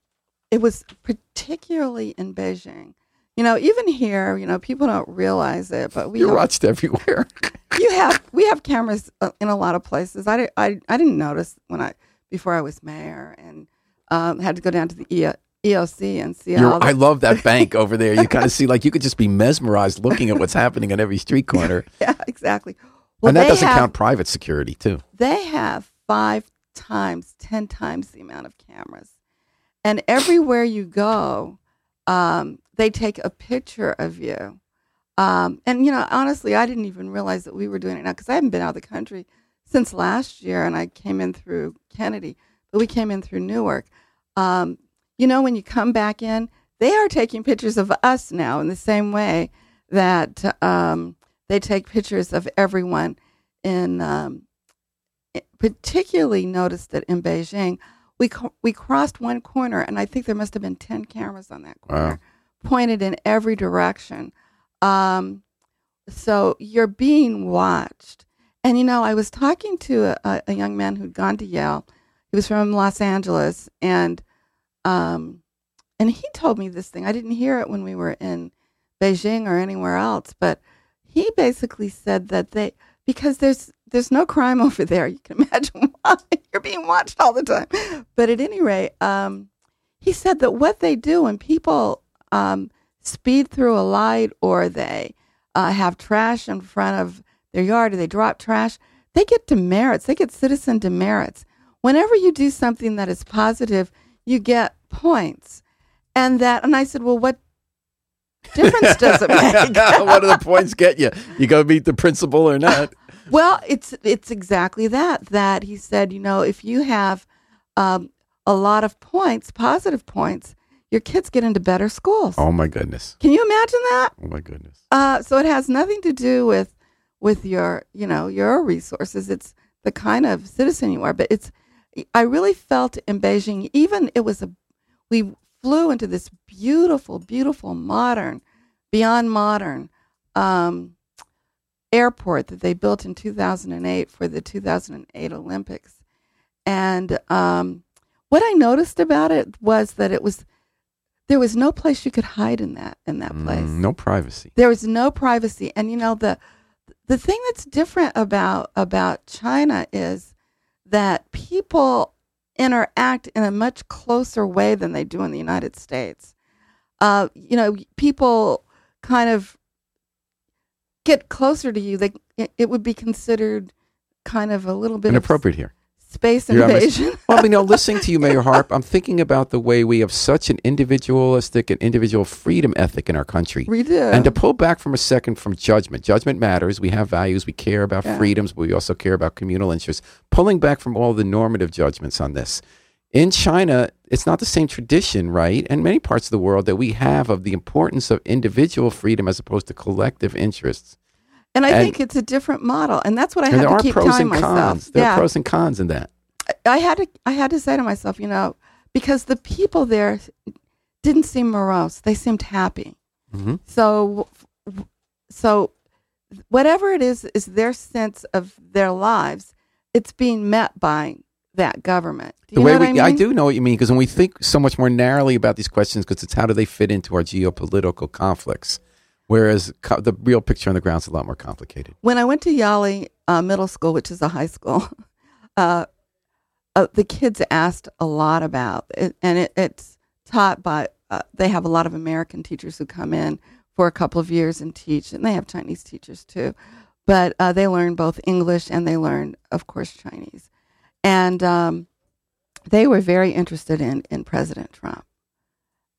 B: it was particularly in Beijing. You know, even here, you know, people don't realize it, but we
A: You're
B: have,
A: watched everywhere.
B: you have we have cameras uh, in a lot of places. I, I, I didn't notice when I before I was mayor and um, had to go down to the E- EOC and see
A: You're,
B: all the,
A: I love that bank over there. You kind of see like you could just be mesmerized looking at what's happening on every street corner,
B: yeah, exactly. Well,
A: and that doesn't
B: have,
A: count private security too.
B: They have five times, ten times the amount of cameras, and everywhere you go, um, they take a picture of you. Um, and you know, honestly, I didn't even realize that we were doing it now because I haven't been out of the country since last year, and I came in through Kennedy, but we came in through Newark. Um, you know, when you come back in, they are taking pictures of us now in the same way that um, they take pictures of everyone in. Um, particularly noticed it in Beijing. We co- we crossed one corner, and I think there must have been ten cameras on that corner, pointed in every direction. Um, so you're being watched. And you know, I was talking to a, a young man who'd gone to Yale. He was from Los Angeles, and um, and he told me this thing. I didn't hear it when we were in Beijing or anywhere else, but he basically said that they because there's there's no crime over there. You can imagine why you're being watched all the time. But at any rate, um, he said that what they do when people um, speed through a light or they uh, have trash in front of their yard or they drop trash, they get demerits. They get citizen demerits. Whenever you do something that is positive, you get points. And that, and I said, well, what difference does it make?
A: what do the points get you? You go meet the principal or not?
B: Well, it's it's exactly that. That he said, you know, if you have um, a lot of points, positive points, your kids get into better schools.
A: Oh my goodness!
B: Can you imagine that?
A: Oh my goodness!
B: Uh, so it has nothing to do with with your, you know, your resources. It's the kind of citizen you are. But it's, I really felt in Beijing, even it was a, we flew into this beautiful, beautiful, modern, beyond modern. Um, airport that they built in 2008 for the 2008 Olympics. And um, what I noticed about it was that it was there was no place you could hide in that in that place.
A: Mm, no privacy.
B: There was no privacy, and you know the the thing that's different about about China is that people interact in a much closer way than they do in the United States. Uh, you know, people kind of get closer to you. They it, would be considered kind of a little bit
A: Inappropriate here.
B: Space
A: You're
B: invasion.
A: Well, you know, listening to you, Mayor Harp, I'm thinking about the way we have such an individualistic and individual freedom ethic in our country.
B: we do.
A: And to pull back from a second from judgment, judgment matters. We have values. We care about
B: Yeah.
A: freedoms, but we also care about communal interests. Pulling back from all the normative judgments on this. In China, it's not the same tradition, right? And many parts of the world that we have of the importance of individual freedom as opposed to collective interests.
B: And I
A: and-
B: think it's a different model, and that's what I have
A: there
B: to
A: are
B: keep
A: pros
B: telling
A: and
B: myself.
A: cons. There
B: yeah,
A: are pros and cons in that.
B: I had to I had to say to myself, you know, because the people there didn't seem morose; they seemed happy.
A: hmm
B: So, so whatever it is is their sense of their lives. It's being met by that government. Do
A: the way we,
B: I mean?
A: do know what you mean because when we think so much more narrowly about these questions, because it's how do they fit into our geopolitical conflicts, whereas co- the real picture on the ground is a lot more complicated.
B: when I went to Yali uh, Middle School, which is a high school, uh, uh, the kids asked a lot about it, and it, it's taught by. Uh, they have a lot of American teachers who come in for a couple of years and teach, and they have Chinese teachers too. But uh, they learn both English and they learn, of course, Chinese. And um, they were very interested in in President Trump,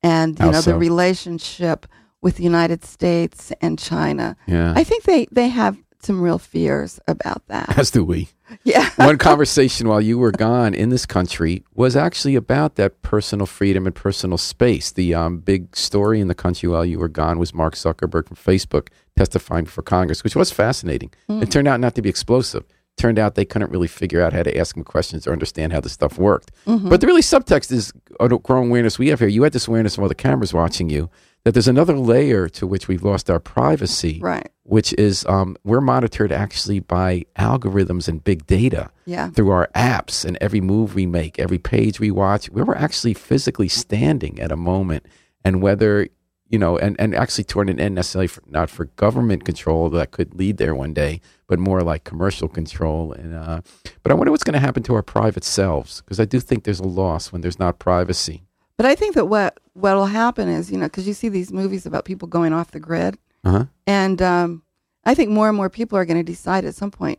B: and you
A: How
B: know
A: so?
B: the relationship with the United States and China.
A: Yeah,
B: I think they they have some real fears about that.
A: as do we.
B: yeah.
A: One conversation while you were gone in this country was actually about that personal freedom and personal space. The um, big story in the country while you were gone was Mark Zuckerberg from Facebook testifying for Congress, which was fascinating. It turned out not to be explosive. Turned out they couldn't really figure out how to ask him questions or understand how this stuff worked. But the really subtext is a growing awareness we have here. You had this awareness of all the cameras watching you that there's another layer to which we've lost our privacy
B: Right.
A: which is um, we're monitored actually by algorithms and big data
B: Yeah.
A: through our apps and every move we make, every page we watch, where we're actually physically standing at a moment, and whether you know, and, and actually toward an end necessarily for, not for government control that could lead there one day, but more like commercial control. And uh, but I wonder what's going to happen to our private selves because I do think there's a loss when there's not privacy.
B: But I think that what what will happen is, you know, because you see these movies about people going off the grid,
A: Uh huh.
B: and um, I think more and more people are going to decide at some point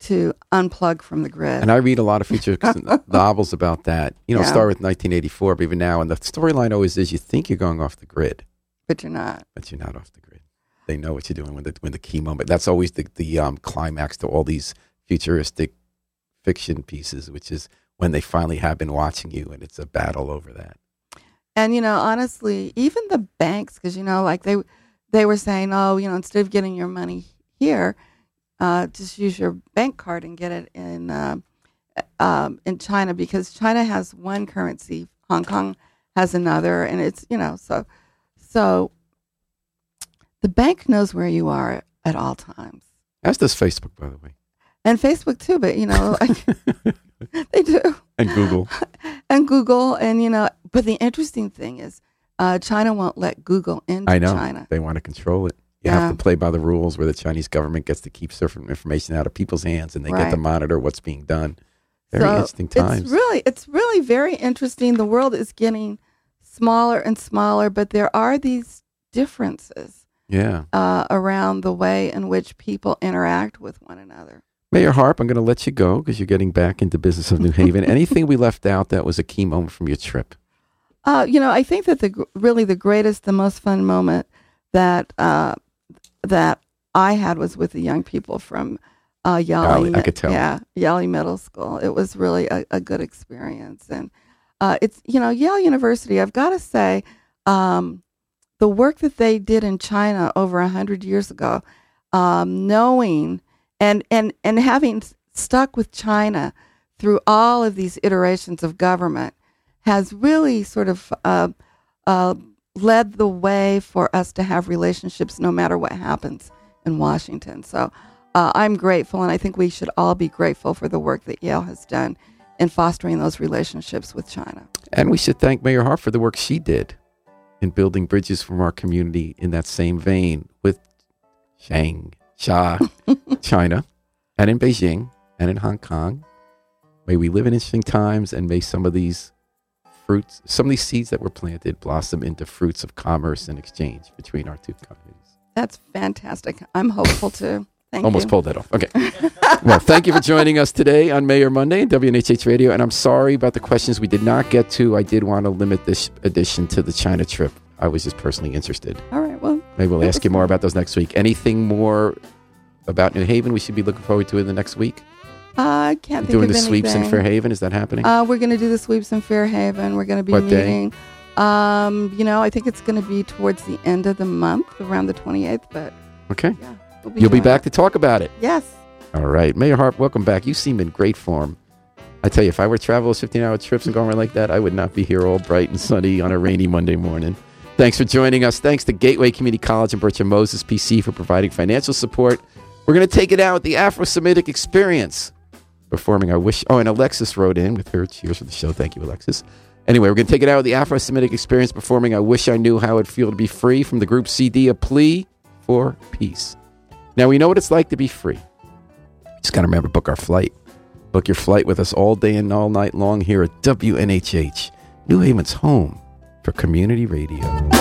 B: to unplug from the grid.
A: And I read a lot of future novels about that. You know,
B: Yeah.
A: start with 1984, but even now, and the storyline always is you think you're going off the grid,
B: but you're not.
A: but you're not off the grid. They know what you're doing when the when the key moment. That's always the the um, climax to all these futuristic fiction pieces, which is when they finally have been watching you, and it's a battle over that.
B: And you know, honestly, even the banks, because you know, like they they were saying, oh, you know, instead of getting your money here, uh, just use your bank card and get it in um um, in China because China has one currency, Hong Kong has another, and it's you know, so so the bank knows where you are at all times,
A: As does Facebook, by the way,
B: and Facebook too. But you know, like they do.
A: and Google.
B: and Google, and you know, but the interesting thing is, uh, China won't let Google into
A: I know
B: China.
A: they want to control it. You
B: Yeah.
A: have to play by the rules where the Chinese government gets to keep certain information out of people's hands, and they get to monitor what's being done. Very
B: So
A: interesting times.
B: It's really, it's really very interesting. The world is getting smaller and smaller, but there are these differences
A: yeah.
B: uh, around the way in which people interact with one another.
A: Mayor Harp, I'm going to let you go because you're getting back into business of New Haven. Anything we left out that was a key moment from your trip?
B: Uh, you know, I think that the really the greatest, the most fun moment that uh, that I had was with the young people from uh, Yali.
A: I could tell.
B: Yeah, Yali Middle School. It was really a, a good experience, and uh, it's you know Yale University. I've got to say, um, the work that they did in China over a hundred years ago, um, knowing and and and having stuck with China through all of these iterations of government has really sort of uh, uh, led the way for us to have relationships no matter what happens in Washington. So uh, I'm grateful, and I think we should all be grateful for the work that Yale has done in fostering those relationships with China.
A: And we should thank Mayor Harp for the work she did in building bridges from our community in that same vein with Changsha, China, and in Beijing and in Hong Kong. May we live in interesting times and may some of these fruits, some of these seeds that were planted blossom into fruits of commerce and exchange between our two countries.
B: That's fantastic. I'm hopeful too. Thank you.
A: Almost
B: you.
A: pulled that off. Okay. well, thank you for joining us today on Mayor Monday and WNHH Radio. And I'm sorry about the questions we did not get to. I did want to limit this edition to the China trip. I was just personally interested.
B: All
A: Maybe we'll ask you more about those next week. Anything more about New Haven we should be looking forward to in the next week?
B: I can't think
A: Doing the sweeps in
B: anything.
A: Fairhaven, is that happening?
B: Uh, we're going to do the sweeps in Fairhaven. We're going to be
A: What day?
B: meeting. Um, you know, I think it's going to be towards the end of the month, around the 28th. But
A: okay.
B: yeah, we'll
A: You'll be back
B: it.
A: to talk about it.
B: Yes.
A: All right. Mayor Harp, welcome back. You seem in great form. I tell you, if I were to travel 15 hour trips and going around like that, I would not be here all bright and sunny on a rainy Monday morning. Thanks for joining us. Thanks to Gateway Community College and Bertram Moses PC for providing financial support. We're going to take it out with the Afro Semitic experience. performing I Wish. Oh, and Alexis wrote in with her cheers for the show. Thank you, Alexis. Anyway, we're going to take it out with the Afro Semitic experience performing I Wish I Knew How It'd Feel to Be Free from the group CD, A Plea for Peace. Now, we know what it's like to be free. Just got to remember, book our flight. Book your flight with us all day and all night long here at WNHH, New Haven's home for community radio.